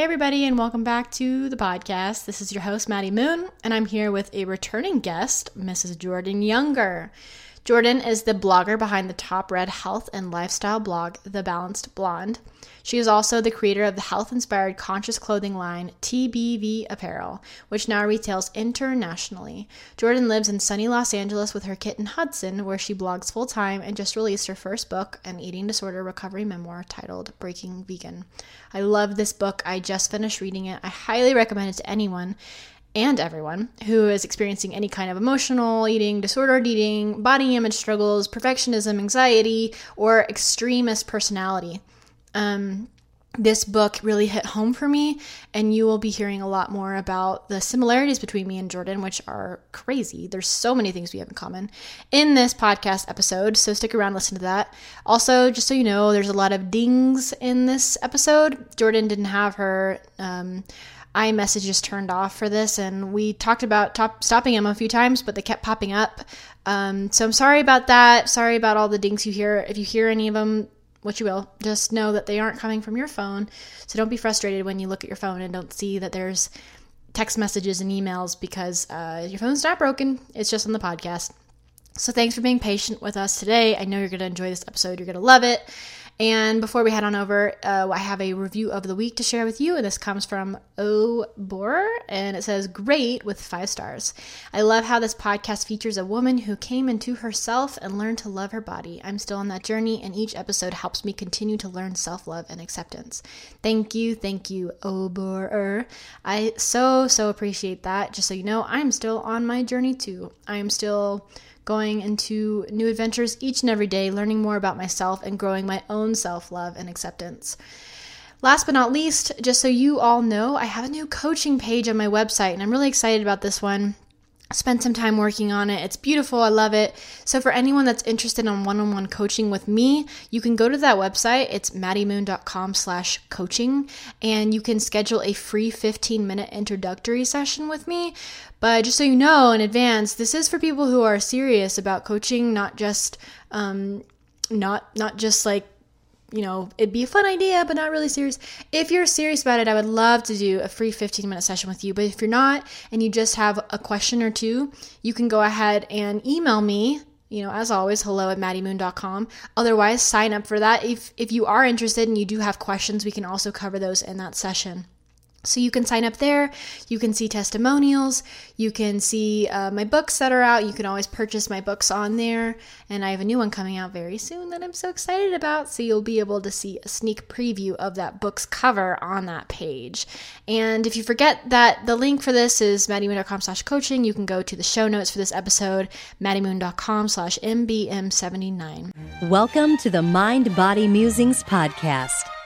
Hey, everybody, and welcome back to the podcast. This is your host, Maddie Moon, and I'm here with a returning guest, Mrs. Jordan Younger. Jordan is the blogger behind the top read health and lifestyle blog, The Balanced Blonde. She is also the creator of the health inspired conscious clothing line TBV Apparel, which now retails internationally. Jordan lives in sunny Los Angeles with her kitten Hudson, where she blogs full time and just released her first book, an eating disorder recovery memoir titled Breaking Vegan. I love this book. I just finished reading it. I highly recommend it to anyone and everyone who is experiencing any kind of emotional eating, disordered eating, body image struggles, perfectionism, anxiety, or extremist personality. Um, this book really hit home for me, and you will be hearing a lot more about the similarities between me and Jordan, which are crazy. There's so many things we have in common in this podcast episode, so stick around, listen to that. Also, just so you know, there's a lot of dings in this episode. Jordan didn't have her. Um, iMessages turned off for this, and we talked about top, stopping them a few times, but they kept popping up. Um, so I'm sorry about that. Sorry about all the dings you hear. If you hear any of them, what you will, just know that they aren't coming from your phone. So don't be frustrated when you look at your phone and don't see that there's text messages and emails because uh, your phone's not broken. It's just on the podcast. So thanks for being patient with us today. I know you're going to enjoy this episode. You're going to love it. And before we head on over, uh, I have a review of the week to share with you, and this comes from O Borer, and it says, Great with five stars. I love how this podcast features a woman who came into herself and learned to love her body. I'm still on that journey, and each episode helps me continue to learn self love and acceptance. Thank you, thank you, O Borer. I so, so appreciate that. Just so you know, I'm still on my journey too. I am still going into new adventures each and every day, learning more about myself and growing my own self love and acceptance. Last but not least, just so you all know, I have a new coaching page on my website, and I'm really excited about this one spent some time working on it. It's beautiful. I love it. So for anyone that's interested in one-on-one coaching with me, you can go to that website. It's maddiemoon.com slash coaching and you can schedule a free 15 minute introductory session with me. But just so you know in advance, this is for people who are serious about coaching, not just, um, not, not just like you know, it'd be a fun idea, but not really serious. If you're serious about it, I would love to do a free 15 minute session with you. But if you're not and you just have a question or two, you can go ahead and email me. You know, as always, hello at maddiemoon.com. Otherwise, sign up for that. If if you are interested and you do have questions, we can also cover those in that session. So you can sign up there. You can see testimonials. You can see uh, my books that are out. You can always purchase my books on there. And I have a new one coming out very soon that I'm so excited about. So you'll be able to see a sneak preview of that book's cover on that page. And if you forget that the link for this is maddiemoon.com slash coaching, you can go to the show notes for this episode, maddiemoon.com slash mbm79. Welcome to the Mind Body Musings podcast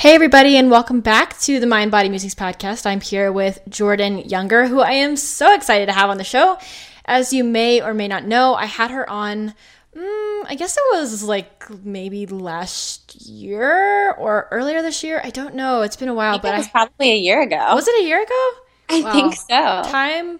Hey, everybody, and welcome back to the Mind Body Musings podcast. I'm here with Jordan Younger, who I am so excited to have on the show. As you may or may not know, I had her on, mm, I guess it was like maybe last year or earlier this year. I don't know. It's been a while, but it was I, probably a year ago. Was it a year ago? I wow. think so. Time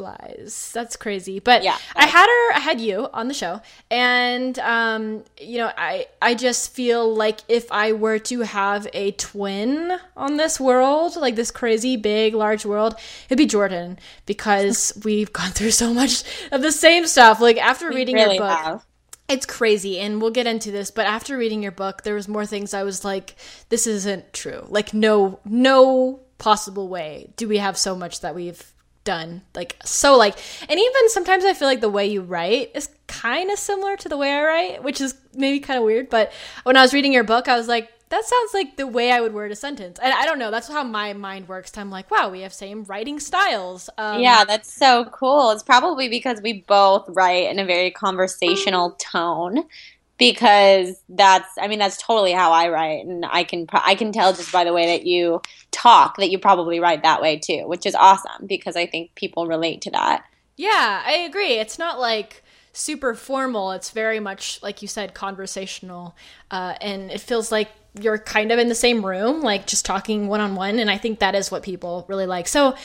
flies. That's crazy. But yeah, I had her, I had you on the show, and um, you know, I I just feel like if I were to have a twin on this world, like this crazy big large world, it'd be Jordan because we've gone through so much of the same stuff. Like after we reading really your book. Have it's crazy and we'll get into this but after reading your book there was more things i was like this isn't true like no no possible way do we have so much that we've done like so like and even sometimes i feel like the way you write is kind of similar to the way i write which is maybe kind of weird but when i was reading your book i was like that sounds like the way I would word a sentence. And I don't know, that's how my mind works. I'm like, wow, we have same writing styles. Um, yeah, that's so cool. It's probably because we both write in a very conversational tone because that's I mean that's totally how I write and I can I can tell just by the way that you talk that you probably write that way too, which is awesome because I think people relate to that. Yeah, I agree. It's not like super formal. It's very much like you said conversational uh, and it feels like you're kind of in the same room, like just talking one on one. And I think that is what people really like. So,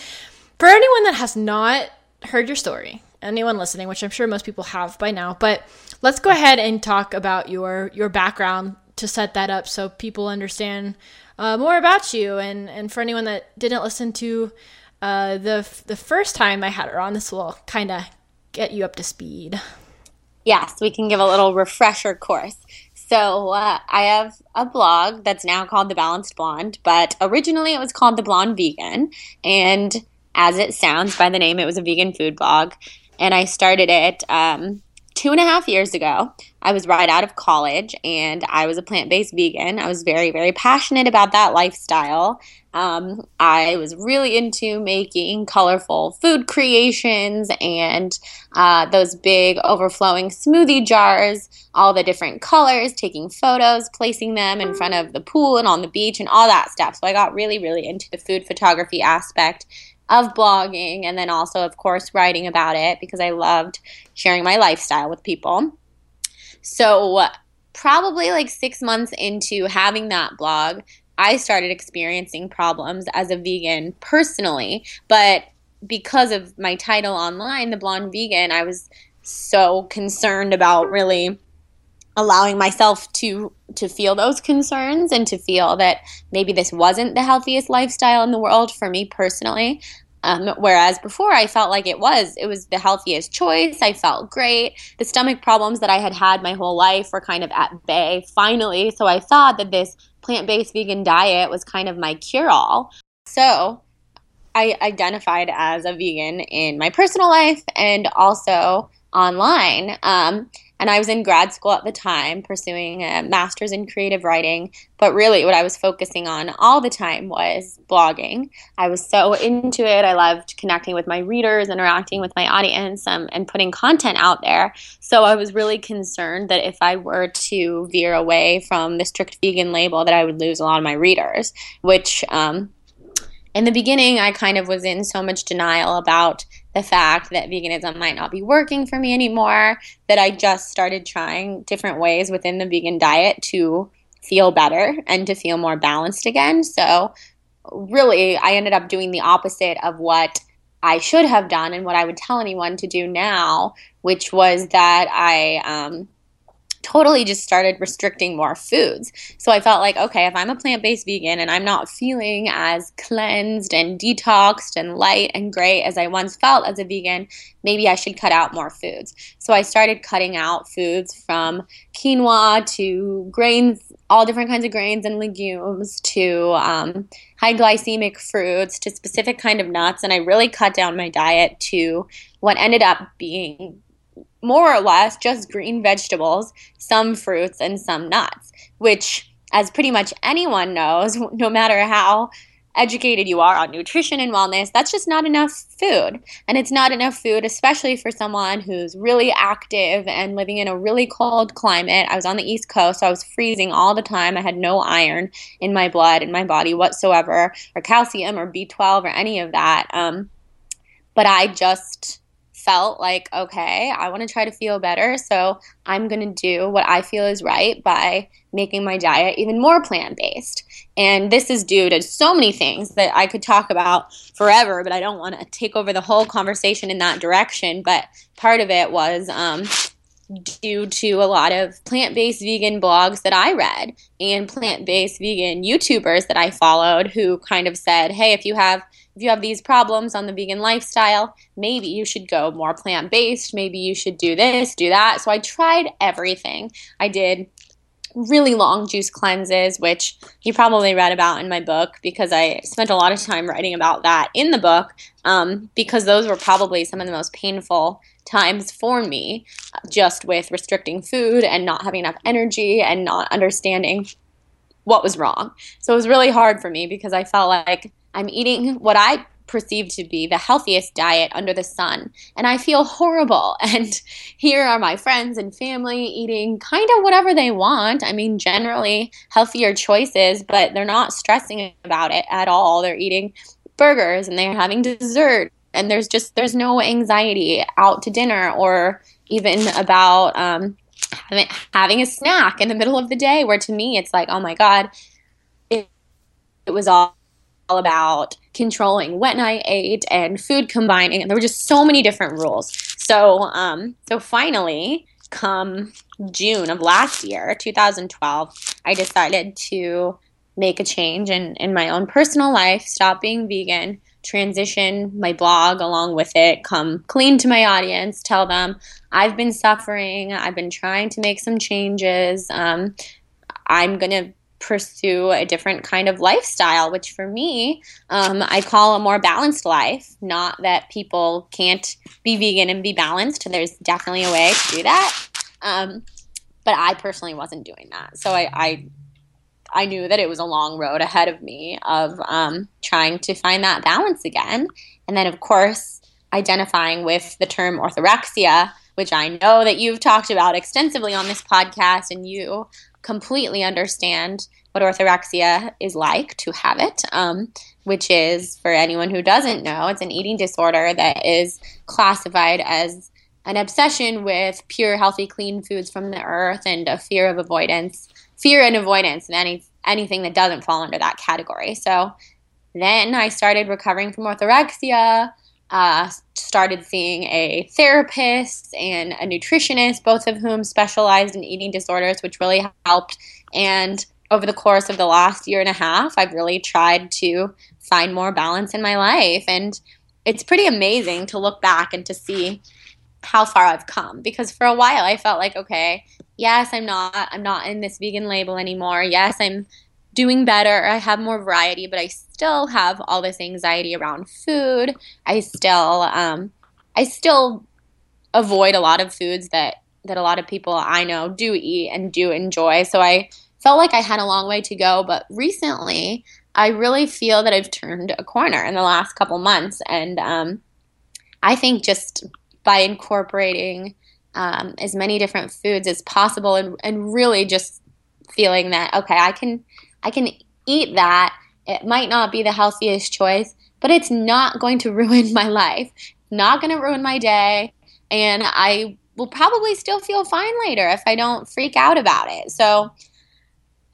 for anyone that has not heard your story, anyone listening, which I'm sure most people have by now, but let's go ahead and talk about your your background to set that up so people understand uh, more about you. And and for anyone that didn't listen to uh, the the first time I had her on, this will kind of get you up to speed. Yes, we can give a little refresher course. So uh, I have a blog that's now called The Balanced Blonde, but originally it was called The Blonde Vegan. And as it sounds by the name, it was a vegan food blog. And I started it um, two and a half years ago. I was right out of college and I was a plant based vegan. I was very, very passionate about that lifestyle. Um, I was really into making colorful food creations and uh, those big overflowing smoothie jars, all the different colors, taking photos, placing them in front of the pool and on the beach and all that stuff. So I got really, really into the food photography aspect of blogging and then also, of course, writing about it because I loved sharing my lifestyle with people. So, probably like six months into having that blog, I started experiencing problems as a vegan personally. But because of my title online, The Blonde Vegan, I was so concerned about really allowing myself to to feel those concerns and to feel that maybe this wasn't the healthiest lifestyle in the world for me personally um, whereas before I felt like it was, it was the healthiest choice. I felt great. The stomach problems that I had had my whole life were kind of at bay finally. So I thought that this plant based vegan diet was kind of my cure all. So I identified as a vegan in my personal life and also online. Um, and I was in grad school at the time pursuing a master's in creative writing. But really, what I was focusing on all the time was blogging. I was so into it. I loved connecting with my readers, interacting with my audience, um, and putting content out there. So I was really concerned that if I were to veer away from the strict vegan label, that I would lose a lot of my readers, which um, in the beginning, I kind of was in so much denial about the fact that veganism might not be working for me anymore, that I just started trying different ways within the vegan diet to feel better and to feel more balanced again. So, really, I ended up doing the opposite of what I should have done and what I would tell anyone to do now, which was that I um, totally just started restricting more foods. So I felt like, okay, if I'm a plant based vegan and I'm not feeling as cleansed and detoxed and light and great as I once felt as a vegan, maybe I should cut out more foods. So I started cutting out foods from quinoa to grains, all different kinds of grains and legumes to um, high glycemic fruits to specific kind of nuts. And I really cut down my diet to what ended up being more or less just green vegetables, some fruits, and some nuts, which, as pretty much anyone knows, no matter how educated you are on nutrition and wellness, that's just not enough food. And it's not enough food, especially for someone who's really active and living in a really cold climate. I was on the East Coast, so I was freezing all the time. I had no iron in my blood, in my body whatsoever, or calcium, or B12, or any of that. Um, but I just felt like, okay, I want to try to feel better. So I'm going to do what I feel is right by making my diet even more plant based. And this is due to so many things that I could talk about forever, but I don't want to take over the whole conversation in that direction. But part of it was, um, due to a lot of plant based vegan blogs that I read and plant based vegan YouTubers that I followed who kind of said, hey, if you have if you have these problems on the vegan lifestyle, maybe you should go more plant based. Maybe you should do this, do that. So I tried everything. I did really long juice cleanses, which you probably read about in my book because I spent a lot of time writing about that in the book, um, because those were probably some of the most painful times for me, just with restricting food and not having enough energy and not understanding what was wrong. So it was really hard for me because I felt like I'm eating what I perceived to be the healthiest diet under the sun. And I feel horrible. And here are my friends and family eating kind of whatever they want. I mean, generally healthier choices, but they're not stressing about it at all. They're eating burgers and they're having dessert. And there's just, there's no anxiety out to dinner or even about um, having, having a snack in the middle of the day, where to me it's like, oh my God, it, it was all all about controlling when I ate and food combining, and there were just so many different rules. So, um, so finally, come June of last year, 2012, I decided to make a change in, in my own personal life, stop being vegan, transition my blog along with it, come clean to my audience, tell them I've been suffering, I've been trying to make some changes. Um, I'm going to pursue a different kind of lifestyle, which for me, um, I call a more balanced life. Not that people can't be vegan and be balanced. There's definitely a way to do that. Um, but I personally wasn't doing that. So I, I, I knew that it was a long road ahead of me of um, trying to find that balance again. And then, of course, identifying with the term orthorexia, which I know that you've talked about extensively on this podcast, and you completely understand what orthorexia is like to have it, um, which is, for anyone who doesn't know, it's an eating disorder that is classified as an obsession with pure, healthy, clean foods from the earth and a fear of avoidance, fear and avoidance, and any anything that doesn't fall under that category. So then I started recovering from orthorexia uh, started seeing a therapist and a nutritionist, both of whom specialized in eating disorders, which really helped. And over the course of the last year and a half, I've really tried to find more balance in my life. And it's pretty amazing to look back and to see how far I've come because for a while I felt like okay, yes, I'm not I'm not in this vegan label anymore. Yes, I'm doing better. I have more variety, but I still have all this anxiety around food. I still um, I still avoid a lot of foods that that a lot of people I know do eat and do enjoy. So I felt like I had a long way to go, but recently I really feel that I've turned a corner in the last couple months, and um, I think just by incorporating um, as many different foods as possible and, and really just feeling that okay i can I can eat that. It might not be the healthiest choice, but it's not going to ruin my life, not going to ruin my day. And I will probably still feel fine later if I don't freak out about it. So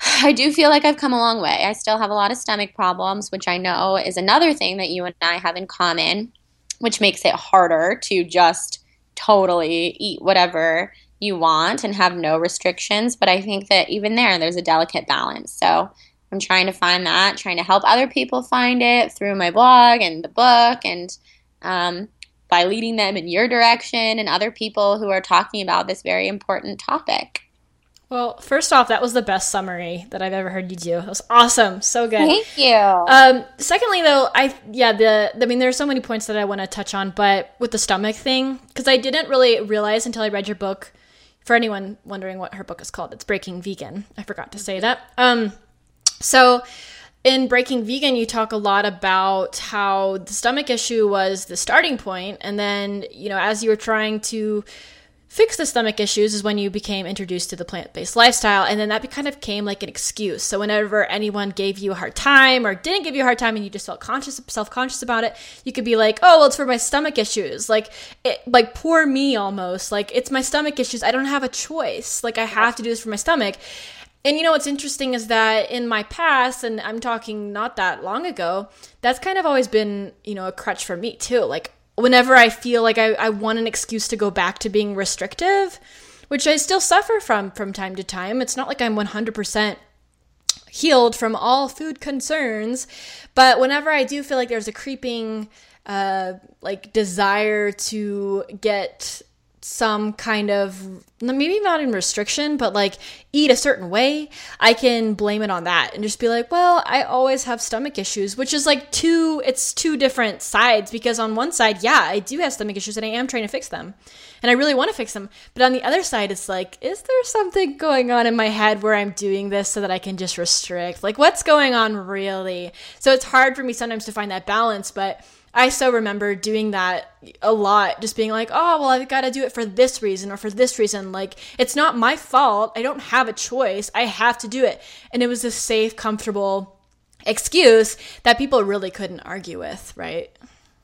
I do feel like I've come a long way. I still have a lot of stomach problems, which I know is another thing that you and I have in common, which makes it harder to just totally eat whatever you want and have no restrictions. But I think that even there, there's a delicate balance. So I'm trying to find that, trying to help other people find it through my blog and the book and um, by leading them in your direction and other people who are talking about this very important topic. Well, first off, that was the best summary that I've ever heard you do. It was awesome, so good. Thank you. Um, secondly, though, I yeah, the I mean, there's so many points that I want to touch on, but with the stomach thing, because I didn't really realize until I read your book for anyone wondering what her book is called, it's Breaking Vegan. I forgot to say that. Um, so in Breaking Vegan, you talk a lot about how the stomach issue was the starting point, and then you know as you were trying to fix the stomach issues is when you became introduced to the plant-based lifestyle and then that kind of came like an excuse. So whenever anyone gave you a hard time or didn't give you a hard time and you just felt conscious self-conscious about it you could be like oh well it's for my stomach issues. Like it like poor me almost. Like it's my stomach issues. I don't have a choice. Like i have to do this for my stomach. And you know what's interesting is that in my past, and I'm talking not that long ago, that's kind of always been, you know, a crutch for me too. Like whenever I feel like I, I want an excuse to go back to being restrictive, which I still suffer from from time to time. It's not like I'm 100% healed from all food concerns, but whenever I do feel like there's a creeping uh, like desire to get some kind of maybe not in restriction, but like eat a certain way, I can blame it on that and just be like, well, I always have stomach issues, which is like two, it's two different sides because on one side, yeah, I do have stomach issues and I am trying to fix them and I really want to fix them. But on the other side, it's like, is there something going on in my head where I'm doing this so that I can just restrict? Like, what's going on really? So it's hard for me sometimes to find that balance, but I so remember doing that a lot, just being like, oh, well, I've got to do it for this reason or for this reason. Like, it's not my fault. I don't have a choice. I have to do it. And it was a safe, comfortable excuse that people really couldn't argue with, right?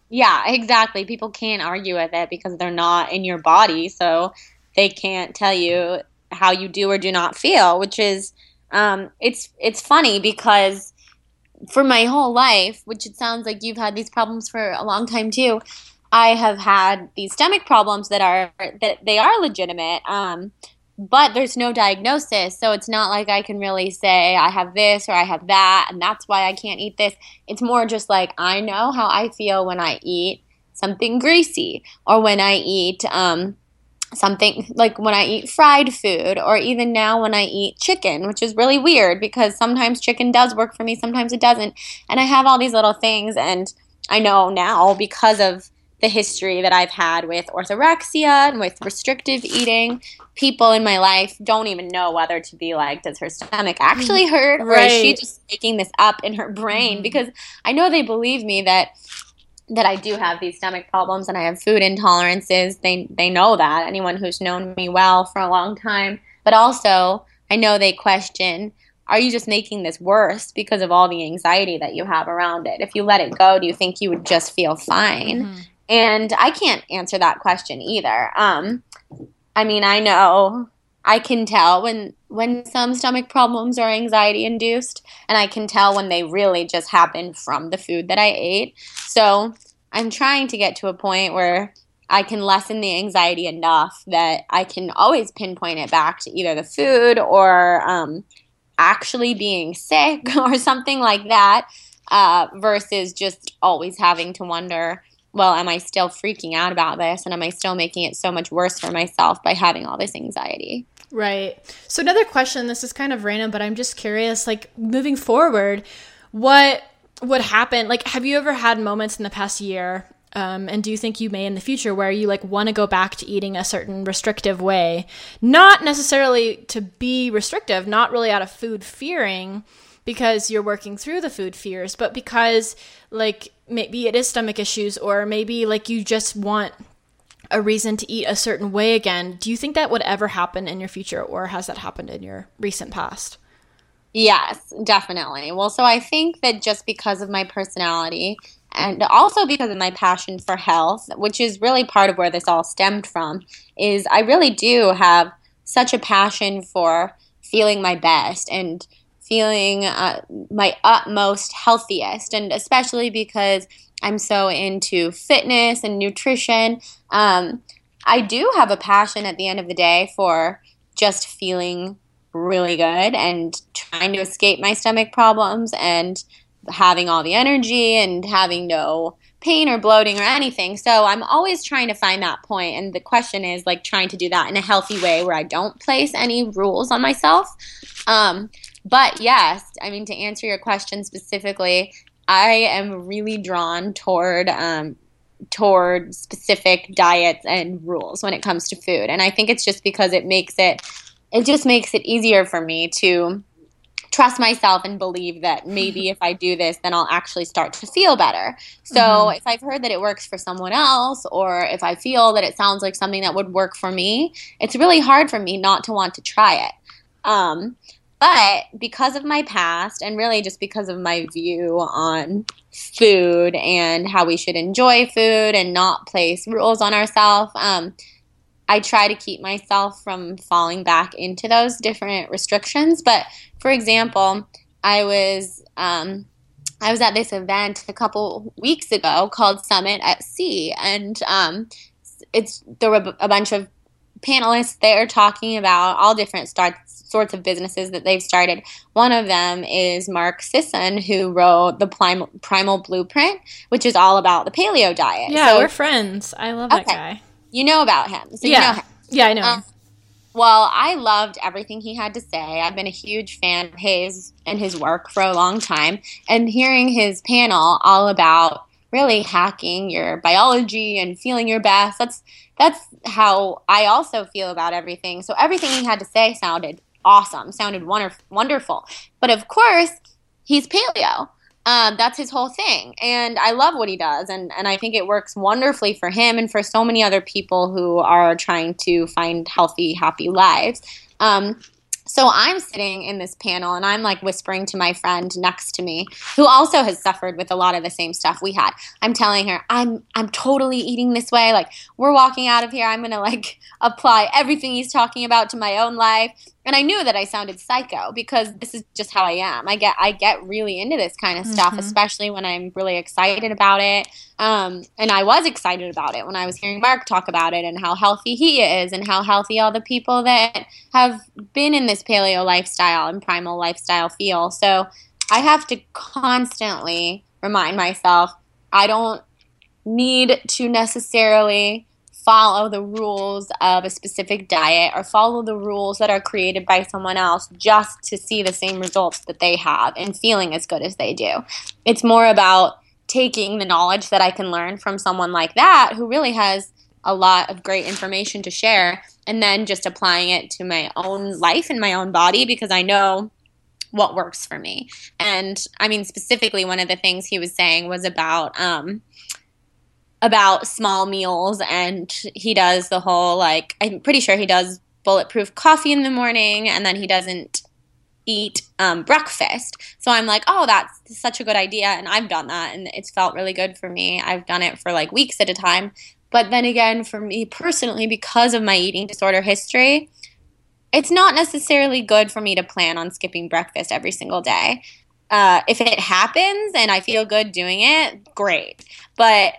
Yeah, exactly. People can't argue with it because they're not in your body. So they can't tell you how you do or do not feel, which is, um, it's, it's funny because for my whole life, which it sounds like you've had these problems for a long time too. I have had these stomach problems that are that they are legitimate, um, but there's no diagnosis, so it's not like I can really say I have this or I have that, and that's why I can't eat this. It's more just like I know how I feel when I eat something greasy or when I eat um, something like when I eat fried food or even now when I eat chicken, which is really weird because sometimes chicken does work for me, sometimes it doesn't. And I have all these little things and I know now because of the history that I've had with orthorexia and with restrictive eating, people in my life don't even know whether to be like, does her stomach actually mm-hmm. hurt or right. is she just making this up in her brain? Mm-hmm. Because I know they believe me that that I do have these stomach problems and I have food intolerances. They they know that. Anyone who's known me well for a long time. But also, I know they question, are you just making this worse because of all the anxiety that you have around it? If you let it go, do you think you would just feel fine? Mm-hmm. And I can't answer that question either. Um I mean, I know I can tell when when some stomach problems are anxiety induced and I can tell when they really just happen from the food that I ate. So, I'm trying to get to a point where I can lessen the anxiety enough that I can always pinpoint it back to either the food or um, actually being sick or something like that, uh, versus just always having to wonder, well, am I still freaking out about this? And am I still making it so much worse for myself by having all this anxiety? Right. So another question, this is kind of random, but I'm just curious, like moving forward, what would happen? Like, have you ever had moments in the past year, um, and do you think you may in the future where you like want to go back to eating a certain restrictive way? Not necessarily to be restrictive, not really out of food fearing, because you're working through the food fears, but because like maybe it is stomach issues, or maybe like you just want a reason to eat a certain way again. Do you think that would ever happen in your future, or has that happened in your recent past? Yes, definitely. Well, so I think that just because of my personality and also because of my passion for health, which is really part of where this all stemmed from, is I really do have such a passion for feeling my best and feeling uh, my utmost healthiest, and especially because I'm so into fitness and nutrition. Um, I do have a passion at the end of the day for just feeling really good and trying to escape my stomach problems and having all the energy and having no pain or bloating or anything. So I'm always trying to find that point. and the question is like trying to do that in a healthy way where I don't place any rules on myself. Um, but yes, I mean to answer your question specifically, I am really drawn toward um, toward specific diets and rules when it comes to food. And I think it's just because it makes it it just makes it easier for me to trust myself and believe that maybe if I do this, then I'll actually start to feel better. So mm-hmm. if I've heard that it works for someone else, or if I feel that it sounds like something that would work for me, it's really hard for me not to want to try it. Um, but because of my past, and really just because of my view on food and how we should enjoy food and not place rules on ourselves, um, I try to keep myself from falling back into those different restrictions. But for example, I was um, I was at this event a couple weeks ago called Summit at Sea, and um, it's there were a bunch of panelists they're talking about all different start, sorts of businesses that they've started. One of them is Mark Sisson, who wrote the Primal, Primal Blueprint, which is all about the paleo diet. Yeah, so, we're friends. I love that guy. You know about him. So yeah. you know him. Yeah, I know. Um, well, I loved everything he had to say. I've been a huge fan of his and his work for a long time. And hearing his panel all about really hacking your biology and feeling your best, that's that's how I also feel about everything. So everything he had to say sounded awesome, sounded wonder- wonderful. But of course, he's paleo. Um, that's his whole thing. And I love what he does. And, and I think it works wonderfully for him and for so many other people who are trying to find healthy, happy lives. Um, so I'm sitting in this panel and I'm like whispering to my friend next to me who also has suffered with a lot of the same stuff we had. I'm telling her, I'm I'm totally eating this way. Like we're walking out of here, I'm to like apply everything he's talking about to my own life and I knew that I sounded psycho because this is just how I am. I get I get really into this kind of stuff, mm-hmm. especially when I'm really excited about it. Um, and I was excited about it when I was hearing Mark talk about it and how healthy he is and how healthy all the people that have been in this paleo lifestyle and primal lifestyle feel. So I have to constantly remind myself I don't need to necessarily follow the rules of a specific diet or follow the rules that are created by someone else just to see the same results that they have and feeling as good as they do. It's more about taking the knowledge that I can learn from someone like that who really has a lot of great information to share and then just applying it to my own life and my own body because I know what works for me. And I mean, specifically, one of the things he was saying was about um, about small meals and he does the whole like I'm pretty sure he does bulletproof coffee in the morning and then he doesn't eat um, breakfast. So I'm like, oh, that's such a good idea. And I've done that and it's felt really good for me. I've done it for like weeks at a time. But then again, for me personally, because of my eating disorder history, it's not necessarily good for me to plan on skipping breakfast every single day. Uh, if it happens and I feel good doing it, great. But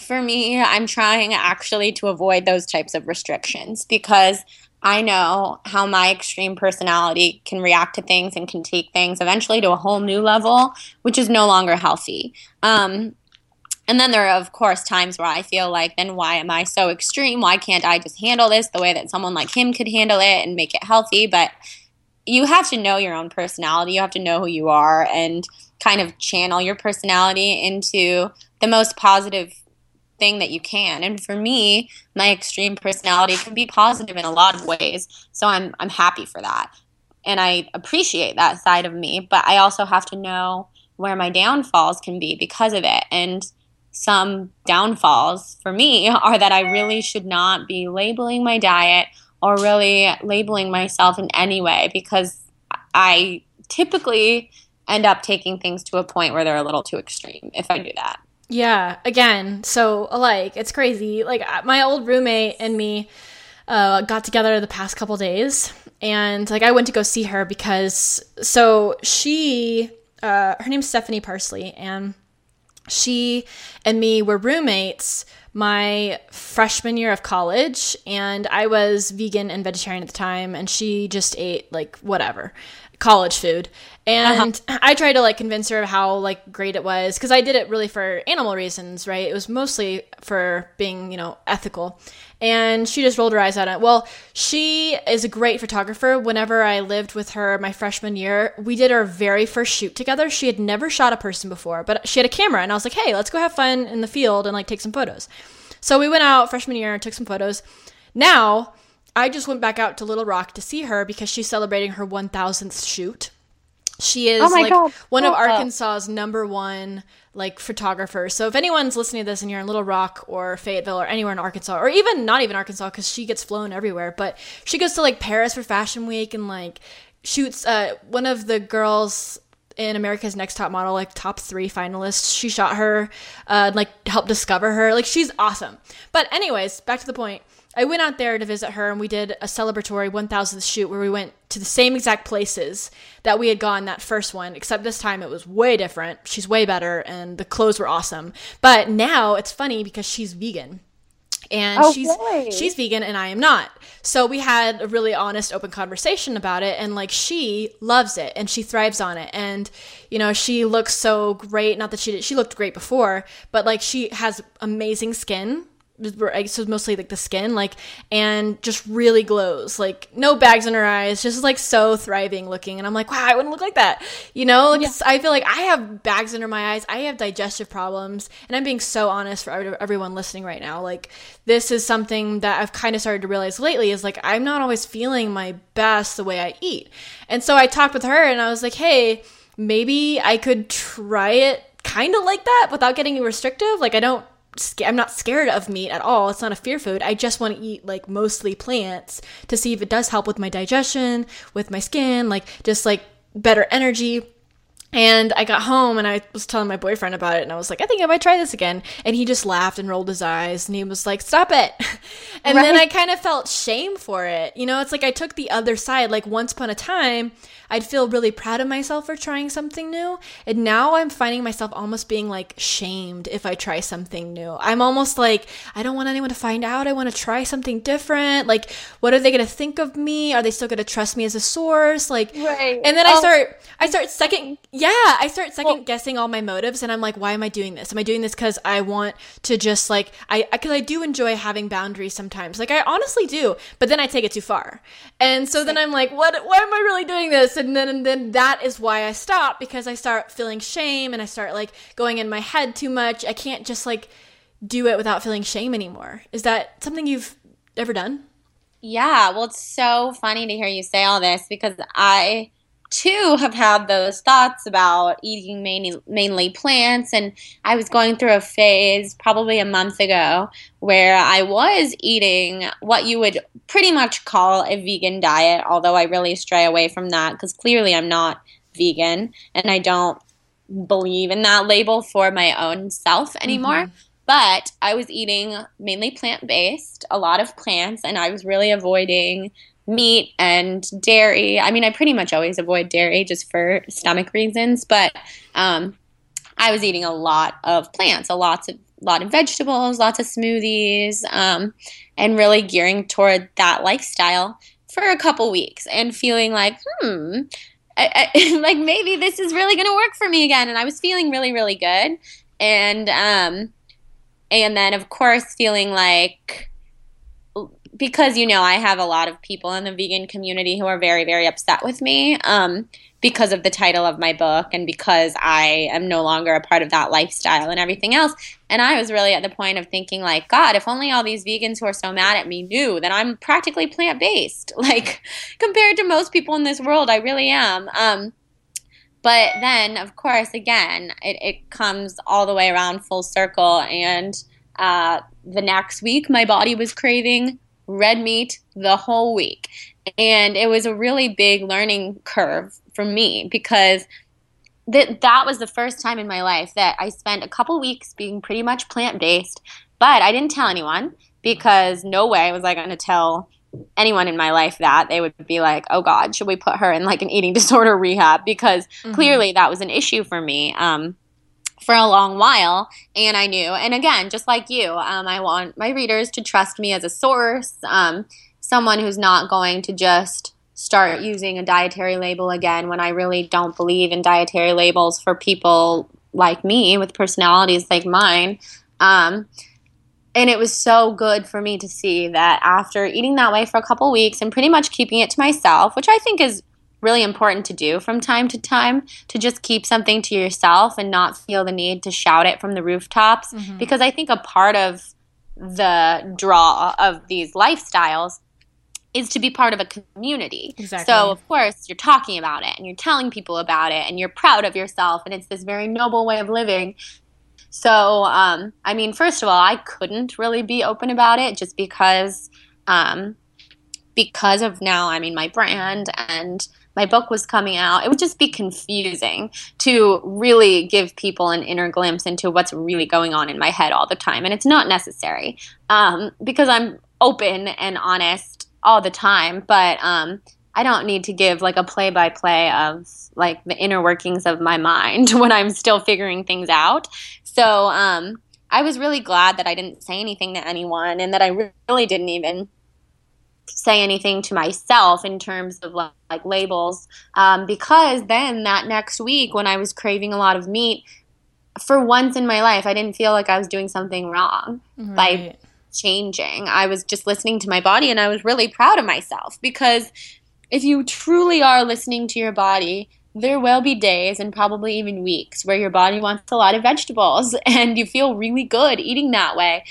for me, I'm trying actually to avoid those types of restrictions because I know how my extreme personality can react to things and can take things eventually to a whole new level, which is no longer healthy. Um, and then there are, of course, times where I feel like, then why am I so extreme? Why can't I just handle this the way that someone like him could handle it and make it healthy? But you have to know your own personality. You have to know who you are and kind of channel your personality into the most positive thing that you can. And for me, my extreme personality can be positive in a lot of ways. So I'm I'm happy for that. And I appreciate that side of me, but I also have to know where my downfalls can be because of it. And some downfalls for me are that I really should not be labeling my diet or really labeling myself in any way because I typically end up taking things to a point where they're a little too extreme if I do that. Yeah, again, so alike. It's crazy. Like uh, my old roommate and me uh, got together the past couple days, and like I went to go see her because so she, uh, her name's Stephanie Parsley, and she and me were roommates my freshman year of college and I was vegan and vegetarian at the time and she just ate like whatever college food and uh-huh. i tried to like convince her of how like great it was because i did it really for animal reasons right? It was mostly for being you know ethical. And she just rolled her eyes at it. Well she is a great photographer. Whenever i lived with her my freshman year we did our very first shoot together. She had never shot a person before but she had a camera and i was like hey let's go have fun in the field and like take some photos. So we went out freshman year and took some photos. Now I just went back out to Little Rock to see her because she's celebrating her 1000th shoot. She is oh like God. one of Arkansas's number one like photographers. So if anyone's listening to this and you're in Little Rock or Fayetteville or anywhere in Arkansas or even not even Arkansas because she gets flown everywhere, but she goes to like Paris for Fashion Week and like shoots uh, one of the girls in America's Next Top Model, like top three finalists. She shot her, uh, like helped discover her. Like she's awesome. But anyways, back to the point. I went out there to visit her and we did a celebratory 1000th shoot where we went to the same exact places that we had gone that first one, except this time it was way different. She's way better and the clothes were awesome. But now it's funny because she's vegan. And oh, she's she's vegan and I am not. So we had a really honest open conversation about it and like she loves it and she thrives on it and you know she looks so great not that she did, she looked great before but like she has amazing skin I guess it was mostly like the skin, like, and just really glows, like no bags in her eyes, just like so thriving looking. And I'm like, wow, I wouldn't look like that, you know? Like, yeah. I feel like I have bags under my eyes, I have digestive problems, and I'm being so honest for everyone listening right now. Like, this is something that I've kind of started to realize lately is like I'm not always feeling my best the way I eat, and so I talked with her, and I was like, hey, maybe I could try it kind of like that without getting restrictive. Like, I don't I'm not scared of meat at all. It's not a fear food. I just want to eat like mostly plants to see if it does help with my digestion, with my skin, like just like better energy. And I got home and I was telling my boyfriend about it and I was like, I think I might try this again. And he just laughed and rolled his eyes and he was like, Stop it. and right. then I kind of felt shame for it. You know, it's like I took the other side. Like once upon a time, I'd feel really proud of myself for trying something new. And now I'm finding myself almost being like shamed if I try something new. I'm almost like, I don't want anyone to find out. I want to try something different. Like, what are they going to think of me? Are they still going to trust me as a source? Like, right. and then I oh. start, I start second, yeah, I start second well, guessing all my motives. And I'm like, why am I doing this? Am I doing this because I want to just like, I, because I do enjoy having boundaries sometimes. Like, I honestly do, but then I take it too far. And so then I'm like, what, why am I really doing this? and then and then that is why I stop because I start feeling shame and I start like going in my head too much. I can't just like do it without feeling shame anymore. Is that something you've ever done? Yeah, well it's so funny to hear you say all this because I too have had those thoughts about eating mainly mainly plants and I was going through a phase probably a month ago where I was eating what you would pretty much call a vegan diet although I really stray away from that cuz clearly I'm not vegan and I don't believe in that label for my own self anymore mm-hmm. but I was eating mainly plant based a lot of plants and I was really avoiding meat and dairy. I mean, I pretty much always avoid dairy just for stomach reasons, but um, I was eating a lot of plants, a lots of lot of vegetables, lots of smoothies, um, and really gearing toward that lifestyle for a couple weeks and feeling like, hmm, I, I, like maybe this is really going to work for me again. And I was feeling really, really good. And, um, and then of course feeling like because you know I have a lot of people in the vegan community who are very very upset with me um, because of the title of my book and because I am no longer a part of that lifestyle and everything else. And I was really at the point of thinking like, God, if only all these vegans who are so mad at me knew that I'm practically plant based, like compared to most people in this world, I really am. Um, but then, of course, again, it, it comes all the way around full circle and. Uh, the next week, my body was craving red meat the whole week. And it was a really big learning curve for me because that that was the first time in my life that I spent a couple weeks being pretty much plant based, but I didn't tell anyone because no way was I going to tell anyone in my life that they would be like, "Oh God, should we put her in like an eating disorder rehab?" Because mm-hmm. clearly that was an issue for me. Um, for a long while and i knew and again just like you um, i want my readers to trust me as a source um, someone who's not going to just start using a dietary label again when i really don't believe in dietary labels for people like me with personalities like mine. Um, and it was so good for me to see that after eating that way for a couple weeks and pretty much keeping it to myself which i think is really important to do from time to time to just keep something to yourself and not feel the need to shout it from the rooftops mm-hmm. because i think a part of the draw of these lifestyles is to be part of a community. Exactly. So, of course, you're talking about it and you're telling people about it and you're proud of yourself and it's this very noble way of living. So, um, I mean, first of all, I couldn't really be open about it just because um, because of now, I mean, my brand and my book was coming out, it would just be confusing to really give people an inner glimpse into what's really going on in my head all the time. And it's not necessary um, because I'm open and honest all the time. But um, I don't need to give like a play by play of like the inner workings of my mind when I'm still figuring things out. So um, I was really glad that I didn't say anything to anyone and that I really didn't even say anything to myself in terms of like, like labels um, because then that next week when i was craving a lot of meat for once in my life i didn't feel like i was doing something wrong right. by changing. I was just listening to my body and I was really proud of myself because if you truly are listening to your body, there will be days and probably even weeks where your body wants a lot of vegetables and you feel really good eating that way.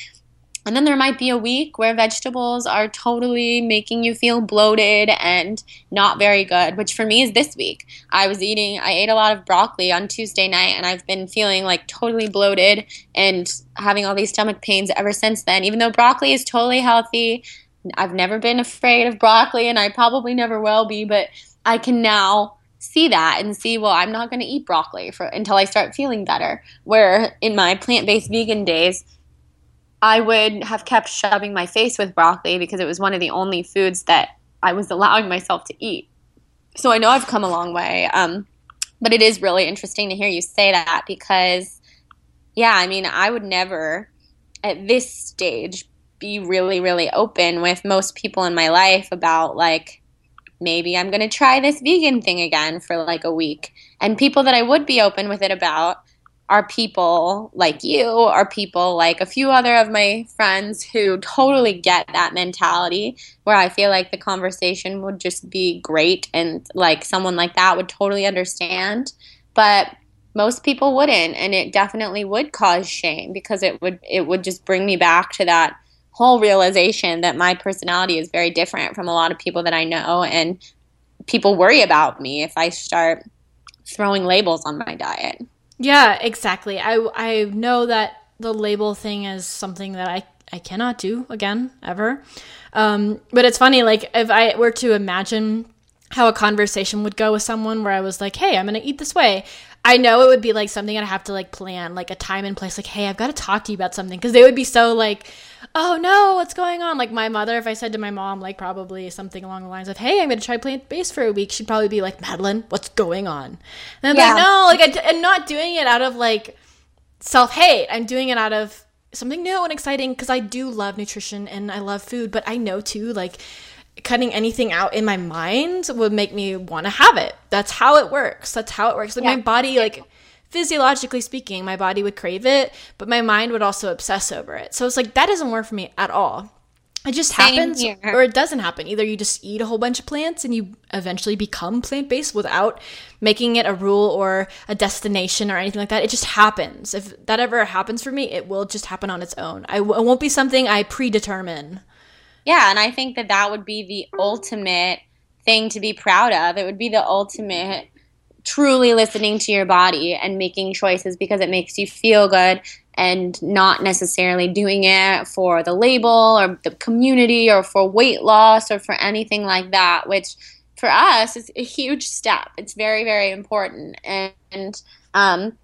And then there might be a week where vegetables are totally making you feel bloated and not very good, which for me is this week. I was eating, I ate a lot of broccoli on Tuesday night and I've been feeling like totally bloated and having all these stomach pains ever since then. Even though broccoli is totally healthy, I've never been afraid of broccoli and I probably never will be, but I can now see that and see well i'm not going to eat broccoli for until i start feeling better where in my plant-based vegan days I would have kept shoving my face with broccoli because it was one of the only foods that I was allowing myself to eat. So I know I've come a long way. Um, but it is really interesting to hear you say that because, yeah, I mean, I would never at this stage be really, really open with most people in my life about like, maybe I'm going to try this vegan thing again for like a week. And people that I would be open with it about are people like you, are people like a few other of my friends who totally get that mentality where I feel like the conversation would just be great and like someone like that would totally understand. But most people wouldn't and it definitely would cause shame because it would it would just bring me back to that whole realization that my personality is very different from a lot of people that I know and people worry about me if I start throwing labels on my diet. Yeah, exactly. I I know that the label thing is something that I I cannot do again ever. Um, but it's funny, like if I were to imagine how a conversation would go with someone where I was like, "Hey, I'm gonna eat this way," I know it would be like something I'd have to like plan, like a time and place. Like, "Hey, I've got to talk to you about something," because they would be so like oh no, what's going on? Like my mother, if I said to my mom, like probably something along the lines of, hey, I'm going to try plant based for a week, she'd probably be like, Madeline, what's going on? And I'm yeah. like, no, like I, am not doing it out of like self hate. I'm doing it out of something new and exciting because I do love nutrition and I love food, but I know too, like cutting anything out in my mind would make me want to have it. That's how it works. That's how it works. Like yeah. my body, like physiologically speaking, my body would crave it, but my mind would also obsess over it. So it's like that doesn't work for me at all. It just Same happens here. or it doesn't happen. Either you just eat a whole bunch of plants and you eventually become plant based without making it a rule or a destination or anything like that. It just happens. If that ever happens for me, it will just happen on its own. I w- it won't be something I predetermine. Yeah, and I think that that would be the ultimate thing to be proud of. It would be the ultimate truly listening to your body and making choices because it makes you feel good and not necessarily doing it for the label or the community or for weight loss or for anything like that, which for us is a huge step. It's very, very important. And, um,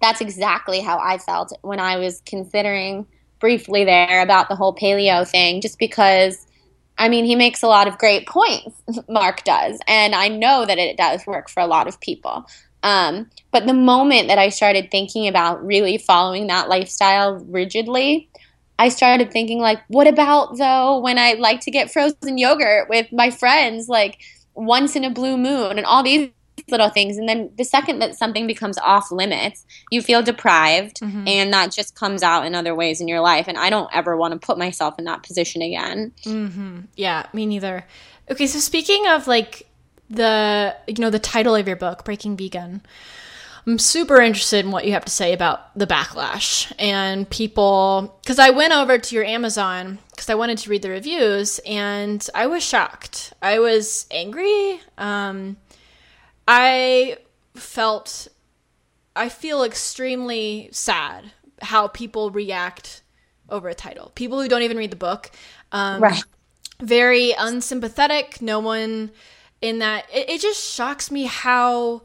that's exactly how I felt when I was considering briefly there about the whole paleo thing, just because I mean, he makes a lot of great points, Mark does. And I know that it does work for a lot of people. Um, but the moment that I started thinking about really following that lifestyle rigidly, I started thinking, like, what about though when I like to get frozen yogurt with my friends, like once in a blue moon and all these little things. And then the second that something becomes off limits you feel deprived mm-hmm. and that just comes out in other ways in your life. And i don't ever want to put myself in that position again. Mm-hmm. yeah me neither. Okay so speaking of like the you know the title of your book breaking vegan i'm super interested in what you have to say about the backlash and people because i went over to your amazon because i wanted to read the reviews and i was shocked. I was angry um I felt I feel extremely sad how people react over a title. People who don't even read the book. Um, right. Very unsympathetic. No one in that. It, it just shocks me how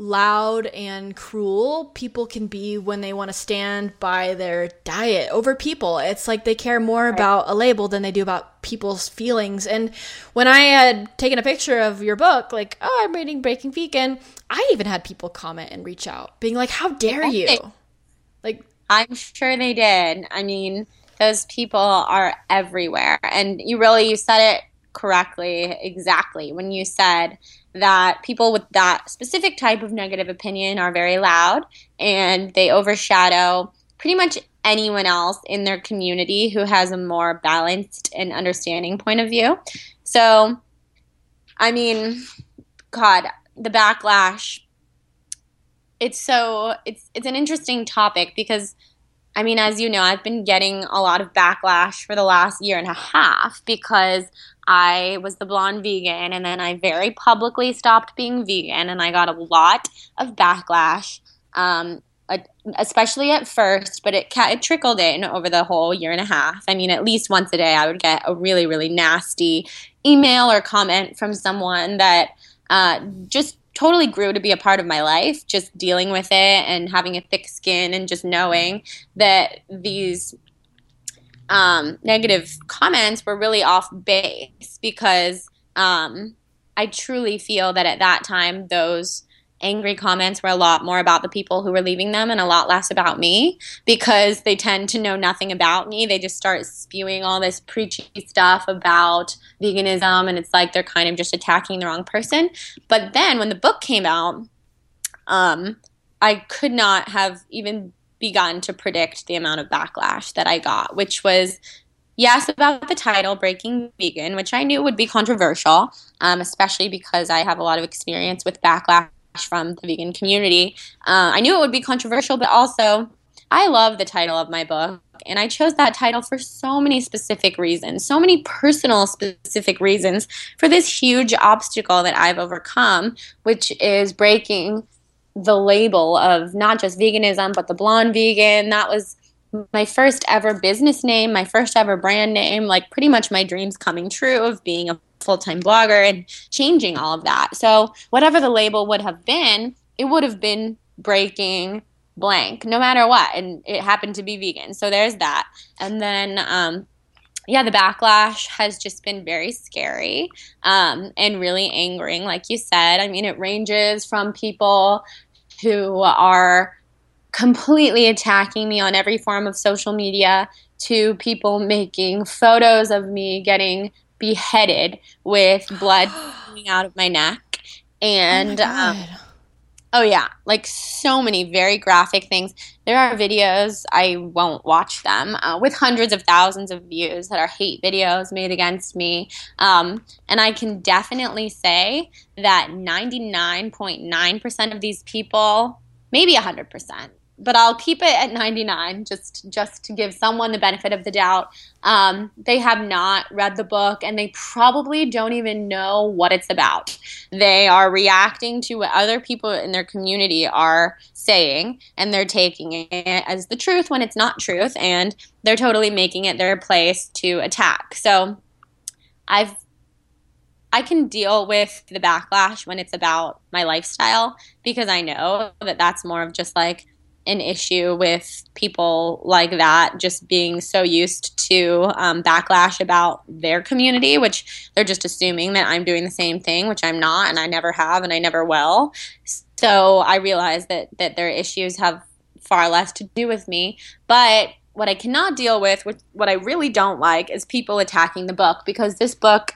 loud and cruel people can be when they want to stand by their diet over people. It's like they care more right. about a label than they do about people's feelings. And when I had taken a picture of your book, like, oh, I'm reading Breaking Vegan, I even had people comment and reach out, being like, how dare you? Like, I'm sure they did. I mean, those people are everywhere. And you really, you said it correctly, exactly, when you said, that people with that specific type of negative opinion are very loud and they overshadow pretty much anyone else in their community who has a more balanced and understanding point of view. So, I mean, God, the backlash. It's so it's it's an interesting topic because I mean, as you know, I've been getting a lot of backlash for the last year and a half because I was the blonde vegan and then I very publicly stopped being vegan and I got a lot of backlash um, especially at first, but it, it trickled in over the whole year and a half. I mean, at least once a day, I would get a really, really nasty email or comment from someone that uh, just totally grew to be a part of my life, just dealing with it and having a thick skin and just knowing that these um, negative comments were really off base because um, I truly feel that at that time, those angry comments were a lot more about the people who were leaving them and a lot less about me because they tend to know nothing about me. They just start spewing all this preachy stuff about veganism and it's like they're kind of just attacking the wrong person. But then when the book came out, um, I could not have even begun to predict the amount of backlash that I got, which was yes about the title breaking vegan which i knew would be controversial um, especially because i have a lot of experience with backlash from the vegan community. Uh, I knew it would be controversial, but also I love the title of my book. And I chose that title for so many specific reasons, so many personal specific reasons for this huge obstacle that I've overcome, which is breaking the label of not just veganism, but the blonde vegan. That was my first ever business name, my first ever brand name, like pretty much my dreams coming true of being a full time blogger and changing all of that. So, whatever the label would have been, it would have been breaking blank no matter what. And it happened to be vegan. So, there's that. And then, um, yeah, the backlash has just been very scary um, and really angering, like you said. I mean, it ranges from people who are completely attacking me on every form of social media to people making photos of me getting beheaded with blood coming out of my neck. And oh, um, oh, yeah, like so many very graphic things. There are videos, I won't watch them, uh, with hundreds of thousands of views that are hate videos made against me. Um, and I can definitely say that 99.9% of these people, maybe 100%, but I'll keep it at 99 just just to give someone the benefit of the doubt. Um, they have not read the book and they probably don't even know what it's about. They are reacting to what other people in their community are saying and they're taking it as the truth when it's not truth and they're totally making it their place to attack. So I've I can deal with the backlash when it's about my lifestyle because I know that that's more of just like an issue with people like that just being so used to um, backlash about their community, which they're just assuming that I'm doing the same thing, which I'm not, and I never have, and I never will. So I realize that that their issues have far less to do with me, but what I cannot deal with, what I really don't like, is people attacking the book because this book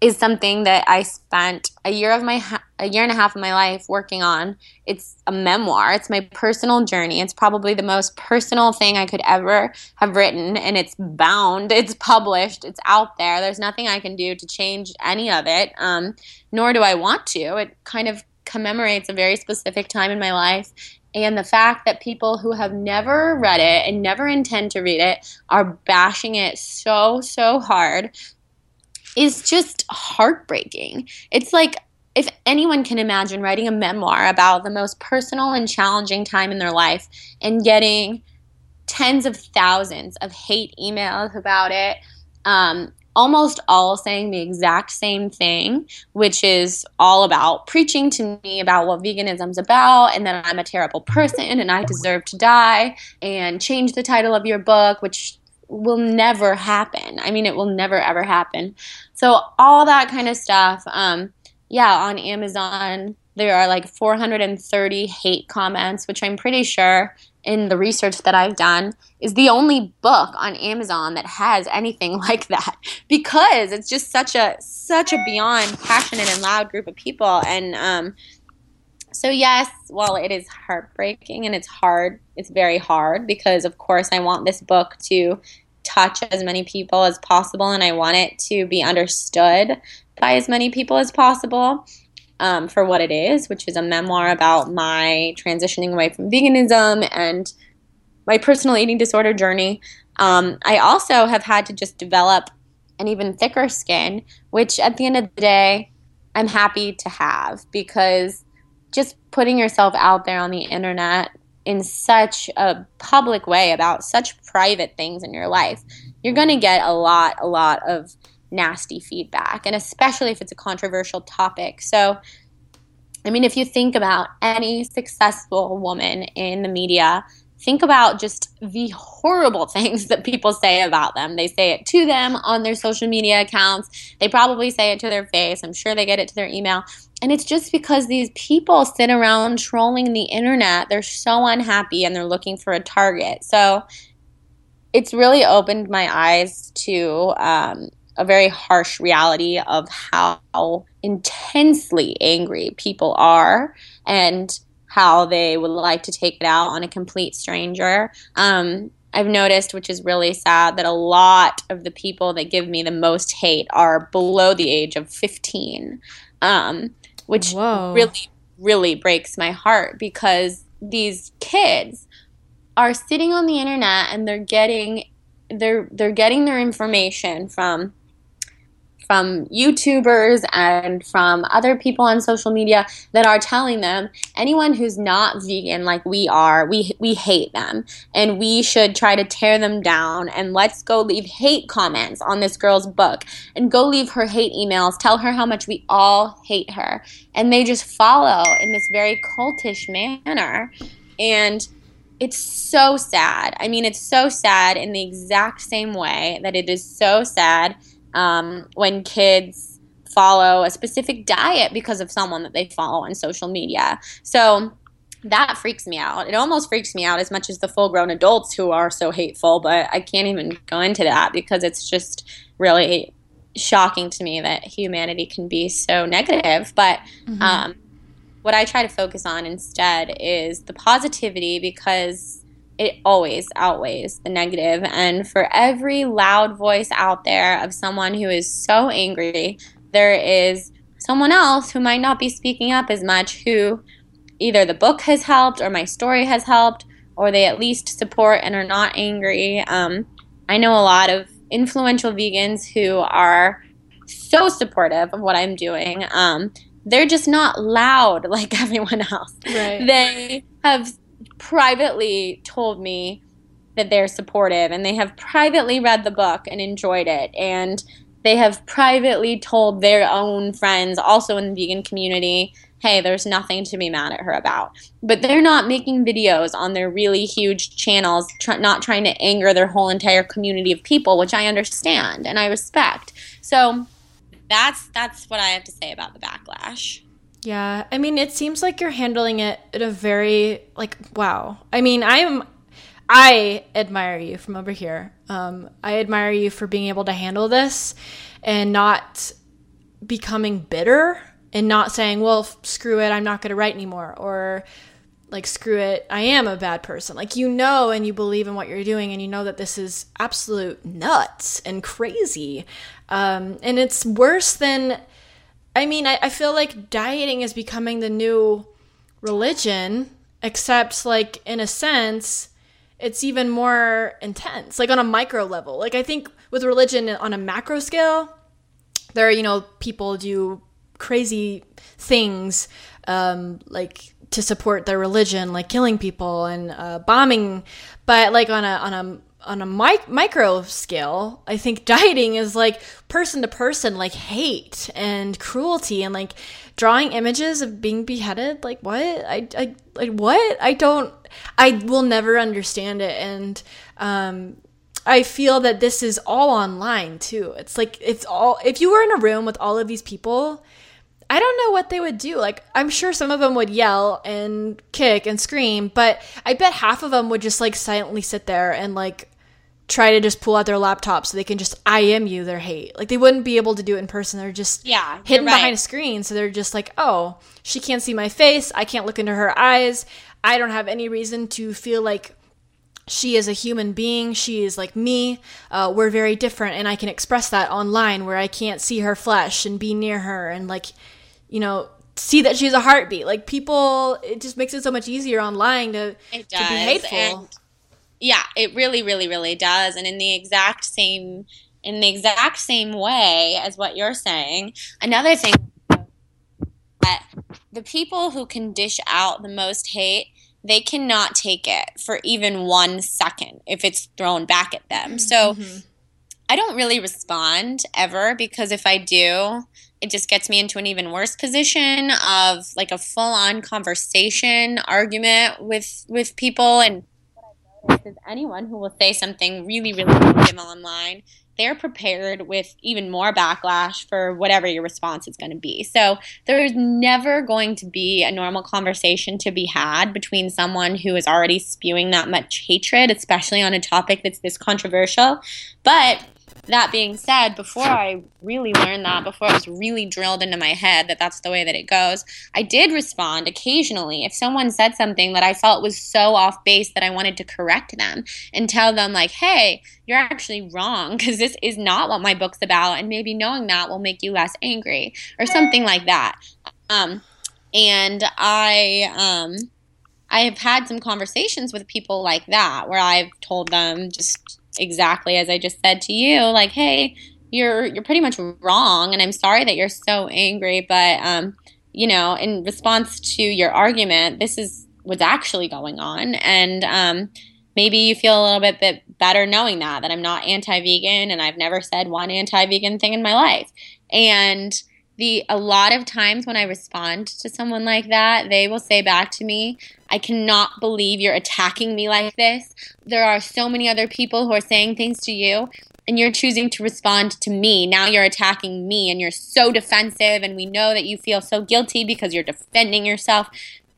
is something that I spent a year of my a year and a half of my life working on. It's a memoir. It's my personal journey. It's probably the most personal thing I could ever have written and it's bound. It's published. It's out there. There's nothing I can do to change any of it. Um, nor do I want to. It kind of commemorates a very specific time in my life and the fact that people who have never read it and never intend to read it are bashing it so so hard is just heartbreaking. It's like if anyone can imagine writing a memoir about the most personal and challenging time in their life and getting tens of thousands of hate emails about it, um, almost all saying the exact same thing, which is all about preaching to me about what veganism's about and that I'm a terrible person and I deserve to die and change the title of your book, which will never happen. I mean, it will never ever happen. So all that kind of stuff. Um, yeah, on Amazon there are like 430 hate comments, which I'm pretty sure in the research that I've done is the only book on Amazon that has anything like that because it's just such a such a beyond passionate and loud group of people and um, so yes, while it is heartbreaking and it's hard, it's very hard because of course I want this book to touch as many people as possible and I want it to be understood by as many people as possible um, for what it is, which is a memoir about my transitioning away from veganism and my personal eating disorder journey. Um, I also have had to just develop an even thicker skin, which at the end of the day, I'm happy to have because just putting yourself out there on the internet in such a public way about such private things in your life, you're going to get a lot, a lot of nasty feedback, and especially if it's a controversial topic. So, I mean, if you think about any successful woman in the media think about just the horrible things that people say about them. They say it to them on their social media accounts. They probably say it to their face. I'm sure they get it to their email. And it's just because these people sit around trolling the internet. They're so unhappy and they're looking for a target. So it's really opened my eyes to um, a very harsh reality of how intensely angry people are and how they would like to take it out on a complete stranger. Um, I've noticed, which is really sad, that a lot of the people that give me the most hate are below the age of 15, um, which Whoa. really, really breaks my heart because these kids are sitting on the internet and they're getting they're they're getting their information from from YouTubers and from other people on social media that are telling them anyone who's not vegan like we are, we we hate them and we should try to tear them down and let's go leave hate comments on this girl's book and go leave her hate emails, tell her how much we all hate her. And they just follow in this very cultish manner. And it's so sad. I mean, it's so sad in the exact same way that it is so sad um, when kids follow a specific diet because of someone that they follow on social media. So that freaks me out. It almost freaks me out as much as the full grown adults who are so hateful, but I can't even go into that because it's just really shocking to me that humanity can be so negative. But mm-hmm. um, what I try to focus on instead is the positivity because it always outweighs the negative. And for every loud voice out there of someone who is so angry, there is someone else who might not be speaking up as much who either the book has helped or my story has helped or they at least support and are not angry. Um, I know a lot of influential vegans who are so supportive of what I'm doing. Um, they're just not loud like everyone else. Right. They have privately told me that they're supportive and they have privately read the book and enjoyed it and they have privately told their own friends also in the vegan community hey there's nothing to be mad at her about. But they're not making videos on their really huge channels tr- not trying to anger their whole entire community of people which i understand and i respect. So that's that's what i have to say about the backlash yeah, I mean, it seems like you're handling it in a very like wow. I mean, I am I admire you from over here. Um, I admire you for being able to handle this and not becoming bitter and not saying, "Well, screw it, I'm not going to write anymore," or like, "Screw it, I am a bad person." Like you know, and you believe in what you're doing, and you know that this is absolute nuts and crazy, um, and it's worse than I mean, I, I feel like dieting is becoming the new religion, except like in a sense, it's even more intense, like on a micro level. Like I think with religion on a macro scale, there are, you know, people do crazy things um, like to support their religion, like killing people and uh, bombing. But like on a on a on a mic- micro scale, I think dieting is like person to person, like hate and cruelty and like drawing images of being beheaded. Like what? I, I like what? I don't. I will never understand it, and um, I feel that this is all online too. It's like it's all. If you were in a room with all of these people. I don't know what they would do. Like, I'm sure some of them would yell and kick and scream, but I bet half of them would just like silently sit there and like try to just pull out their laptop so they can just IM you their hate. Like they wouldn't be able to do it in person. They're just Yeah, hidden right. behind a screen. So they're just like, oh, she can't see my face. I can't look into her eyes. I don't have any reason to feel like she is a human being. She is like me. Uh, we're very different, and I can express that online where I can't see her flesh and be near her and like, you know, see that she's a heartbeat. Like people, it just makes it so much easier online to to be hateful. And yeah, it really, really, really does. And in the exact same in the exact same way as what you're saying, another thing that the people who can dish out the most hate, they cannot take it for even one second if it's thrown back at them. So Mhm. I don't really respond ever because if I do, it just gets me into an even worse position of like a full-on conversation argument with with people and I've is anyone who will say something really really negative online they're prepared with even more backlash for whatever your response is going to be. So there's never going to be a normal conversation to be had between someone who is already spewing that much hatred, especially on a topic that's this controversial. But that being said, before I really learned that, before it was really drilled into my head that that's the way that it goes, I did respond occasionally. If someone said something that I felt was so off base that I wanted to correct them and tell them, like, hey, you're actually wrong because this is not what my book's about, and maybe knowing that will make you less angry or something like that. Um, and I, um, I have had some conversations with people like that where I've told them just exactly as I just said to you, like, hey, you're you're pretty much wrong, and I'm sorry that you're so angry, but um, you know, in response to your argument, this is what's actually going on, and um, maybe you feel a little bit, bit better knowing that that I'm not anti-vegan, and I've never said one anti-vegan thing in my life, and the a lot of times when I respond to someone like that, they will say back to me, I cannot believe you're attacking me like this. There are so many other people who are saying things to you, and you're choosing to respond to me. Now you're attacking me, and you're so defensive, and we know that you feel so guilty because you're defending yourself.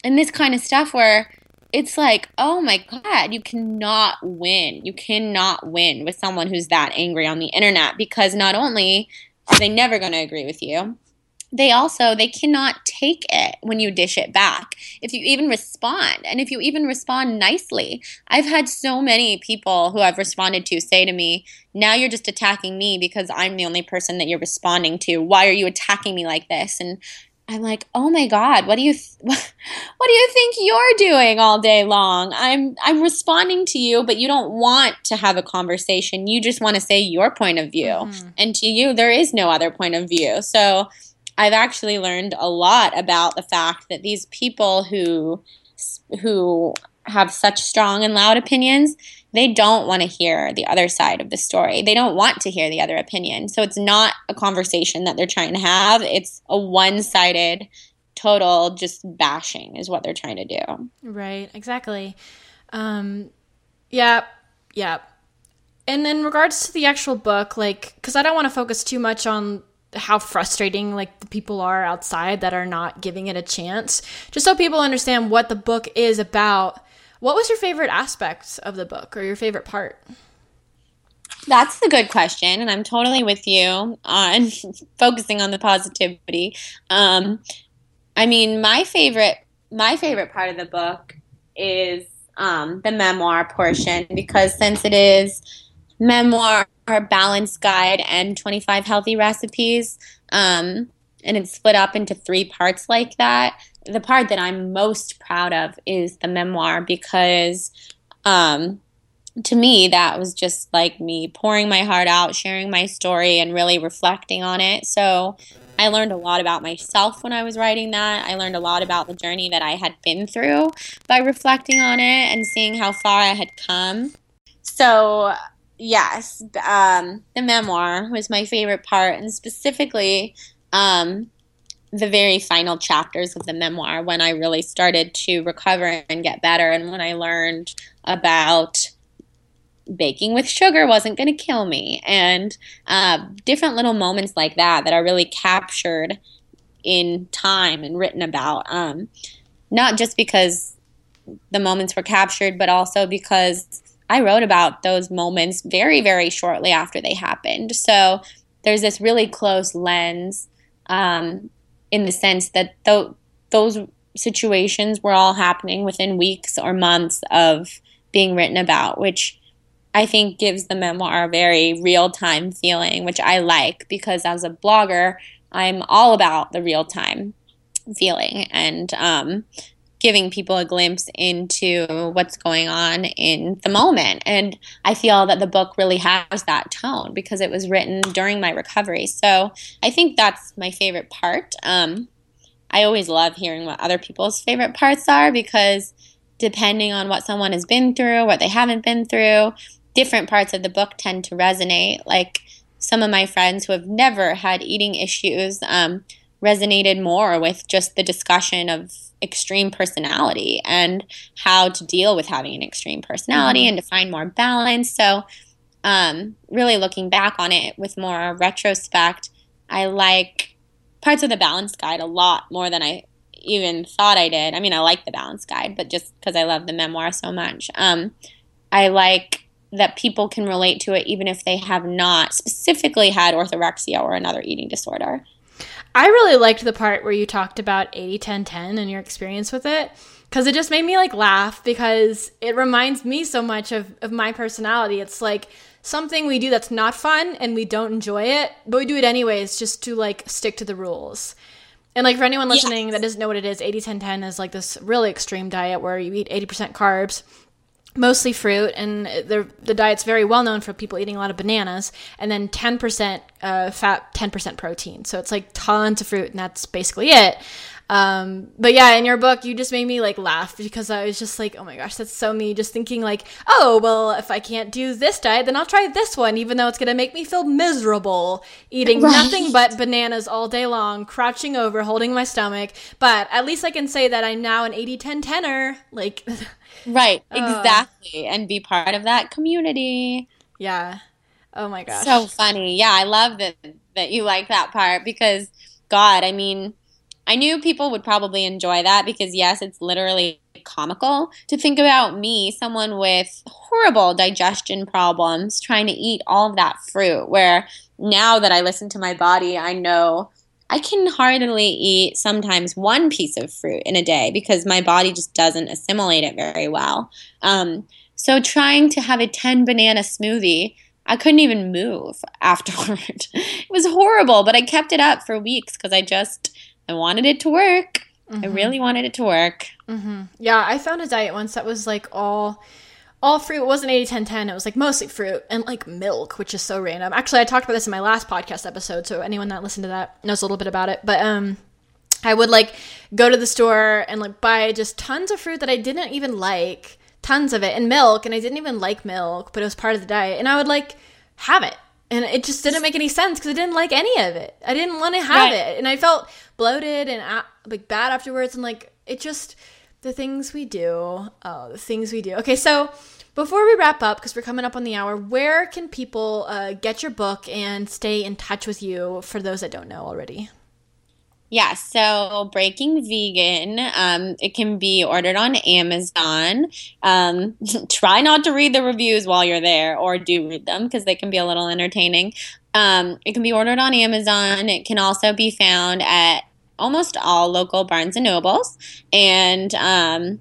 And this kind of stuff where it's like, oh my God, you cannot win. You cannot win with someone who's that angry on the internet because not only are they never going to agree with you, they also they cannot take it when you dish it back. If you even respond and if you even respond nicely. I've had so many people who i've responded to say to me now you're just attacking me because i'm the only person that you're responding to. Why are you attacking me like this? And i'm like oh my god what do you th- what do you think you're doing all day long? I'm i'm responding to you but you don't want to have a conversation. You just want to say your point of view. Mhm. and to you there is no other point of view. So I've actually learned a lot about the fact that these people who who have such strong and loud opinions, they don't want to hear the other side of the story. They don't want to hear the other opinion. So it's not a conversation that they're trying to have. It's a one-sided total just bashing is what they're trying to do. Right, exactly. Um, yeah, yeah. And in regards to the actual book, like, because I don't want to focus too much on how frustrating like the people are outside that are not giving it a chance, just so people understand what the book is about. What was your favorite aspect of the book or your favorite part? That's a good question, and I'm totally with you on focusing on the positivity. Um, I mean, my favorite my favorite part of the book is um, the memoir portion because since it is memoir, our balance guide, and 25 healthy recipes, um, and it's split up into three parts like that. The part that I'm most proud of is the memoir because um, to me, that was just like me pouring my heart out, sharing my story, and really reflecting on it. So I learned a lot about myself when I was writing that. I learned a lot about the journey that I had been through by reflecting on it and seeing how far I had come. So, yes, um, the memoir was my favorite part, and specifically, um, the very final chapters of the memoir when I really started to recover and get better, and when I learned about baking with sugar wasn't going to kill me, and uh, different little moments like that that are really captured in time and written about. Um, not just because the moments were captured, but also because I wrote about those moments very, very shortly after they happened. So there's this really close lens um, in the sense that th- those situations were all happening within weeks or months of being written about, which I think gives the memoir a very real time feeling, which I like because as a blogger, I'm all about the real time feeling and um, giving people a glimpse into what's going on in the moment. And I feel that the book really has that tone because it was written during my recovery. So I think that's my favorite part. Um, I always love hearing what other people's favorite parts are because depending on what someone has been through, what they haven't been through, different parts of the book tend to resonate. Like some of my friends who have never had eating issues um, resonated more with just the discussion of extreme personality and how to deal with having an extreme personality mm-hmm. and to find more balance. So, um, really looking back on it with more retrospect, I like parts of the balance guide a lot more than I even thought I did. I mean, I like the balance guide, but just because I love the memoir so much, um, I like that people can relate to it even if they have not specifically had orthorexia or another eating disorder. I really liked the part where you talked about 80 10 10 and your experience with it because it just made me like laugh because it reminds me so much of, of my personality. It's like something we do that's not fun and we don't enjoy it, but we do it anyways just to like stick to the rules. And like for anyone listening yes. that doesn't know what it is, 80 10 10 is like this really extreme diet where you eat 80% carbs mostly fruit, and the the diet's very well known for people eating a lot of bananas, and then ten percent uh, fat, ten percent protein. So it's like tons of fruit, and that's basically it. Um, but yeah, in your book, you just made me like laugh because I was just like, oh my gosh, that's so me. Just thinking like, oh well, if I can't do this diet, then I'll try this one, even though it's gonna make me feel miserable eating right. nothing but bananas all day long, crouching over, holding my stomach. But at least I can say that I'm now an 80-10 tenor. Like, right, exactly, uh, and be part of that community. Yeah. Oh my gosh. So funny. Yeah, I love that that you like that part because God, I mean I knew people would probably enjoy that because, yes, it's literally comical to think about me, someone with horrible digestion problems, trying to eat all of that fruit. Where now that I listen to my body, I know I can hardly eat sometimes one piece of fruit in a day because my body just doesn't assimilate it very well. Um, so trying to have a 10 banana smoothie, I couldn't even move afterward. it was horrible, but I kept it up for weeks because I just I wanted it to work. Mm-hmm. I really wanted it to work. Mm-hmm. Yeah, I found a diet once that was like all all fruit. It wasn't 80 10 10. It was like mostly fruit and like milk, which is so random. Actually, I talked about this in my last podcast episode, so anyone that listened to that knows a little bit about it. But um I would like go to the store and like buy just tons of fruit that I didn't even like, tons of it, and milk, and I didn't even like milk, but it was part of the diet, and I would like have it and it just didn't make any sense because I didn't like any of it. I didn't want to have right. it, and I felt bloated and like bad afterwards. And like it just the things we do. Oh, the things we do. Okay, so before we wrap up, because we're coming up on the hour, where can people uh, get your book and stay in touch with you for those that don't know already? Yeah, so Breaking Vegan, um, it can be ordered on Amazon. Um, try not to read the reviews while you're there, or do read them because they can be a little entertaining. Um, it can be ordered on Amazon. It can also be found at almost all local Barnes and Nobles, and um,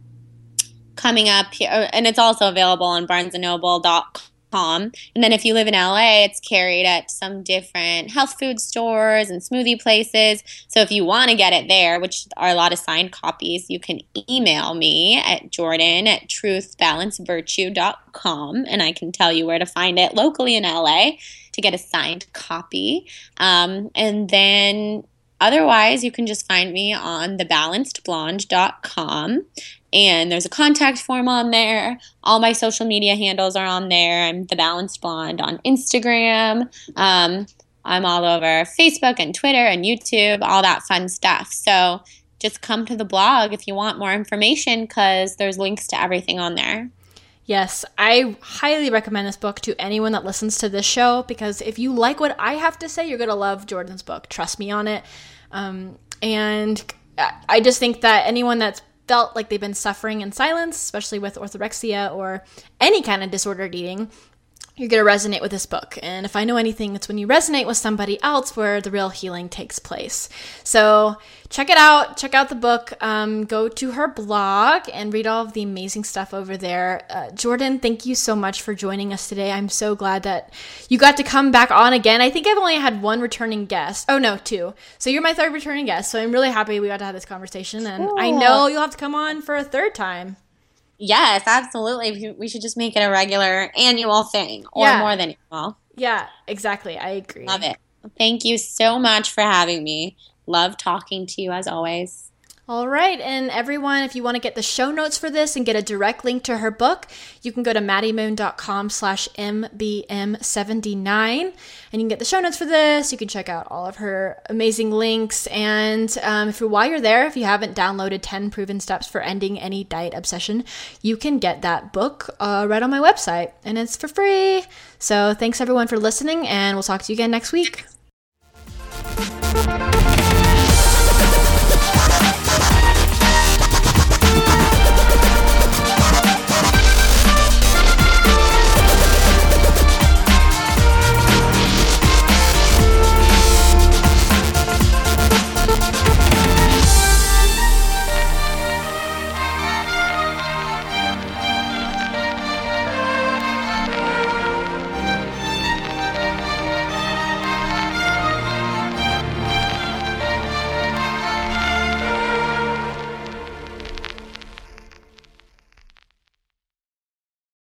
coming up here, and it's also available on BarnesandNoble.com and then if you live in LA, it's carried at some different health food stores and smoothie places. So if you want to get it there, which are a lot of signed copies, you can email me at jordan at truthbalancevirtue.com and I can tell you where to find it locally in LA to get a signed copy. Um, and then Otherwise, you can just find me on thebalancedblonde.com and there's a contact form on there. All my social media handles are on there. I'm the Balanced Blonde on Instagram. Um, I'm all over Facebook and Twitter and YouTube, all that fun stuff. So just come to the blog if you want more information because there's links to everything on there. Yes, I highly recommend this book to anyone that listens to this show because if you like what I have to say, you're going to love Jordan's book. Trust me on it. Um, and I just think that anyone that's felt like they've been suffering in silence, especially with orthorexia or any kind of disordered eating, you're going to resonate with this book. And if I know anything, it's when you resonate with somebody else where the real healing takes place. So check it out. Check out the book. Um, go to her blog and read all of the amazing stuff over there. Uh, Jordan, thank you so much for joining us today. I'm so glad that you got to come back on again. I think I've only had one returning guest. Oh, no, two. So you're my third returning guest. So I'm really happy we got to have this conversation. And cool. I know you'll have to come on for a third time. Yes, absolutely. We should just make it a regular annual thing or yeah. more than annual. Yeah, exactly. I agree. Love it. Thank you so much for having me. Love talking to you as always. All right, and everyone, if you want to get the show notes for this and get a direct link to her book, you can go to maddiemoon.com slash mbm79, and you can get the show notes for this. You can check out all of her amazing links, and um, if while you're there, if you haven't downloaded 10 Proven Steps for Ending Any Diet Obsession, you can get that book uh, right on my website, and it's for free. So thanks everyone for listening, and we'll talk to you again next week.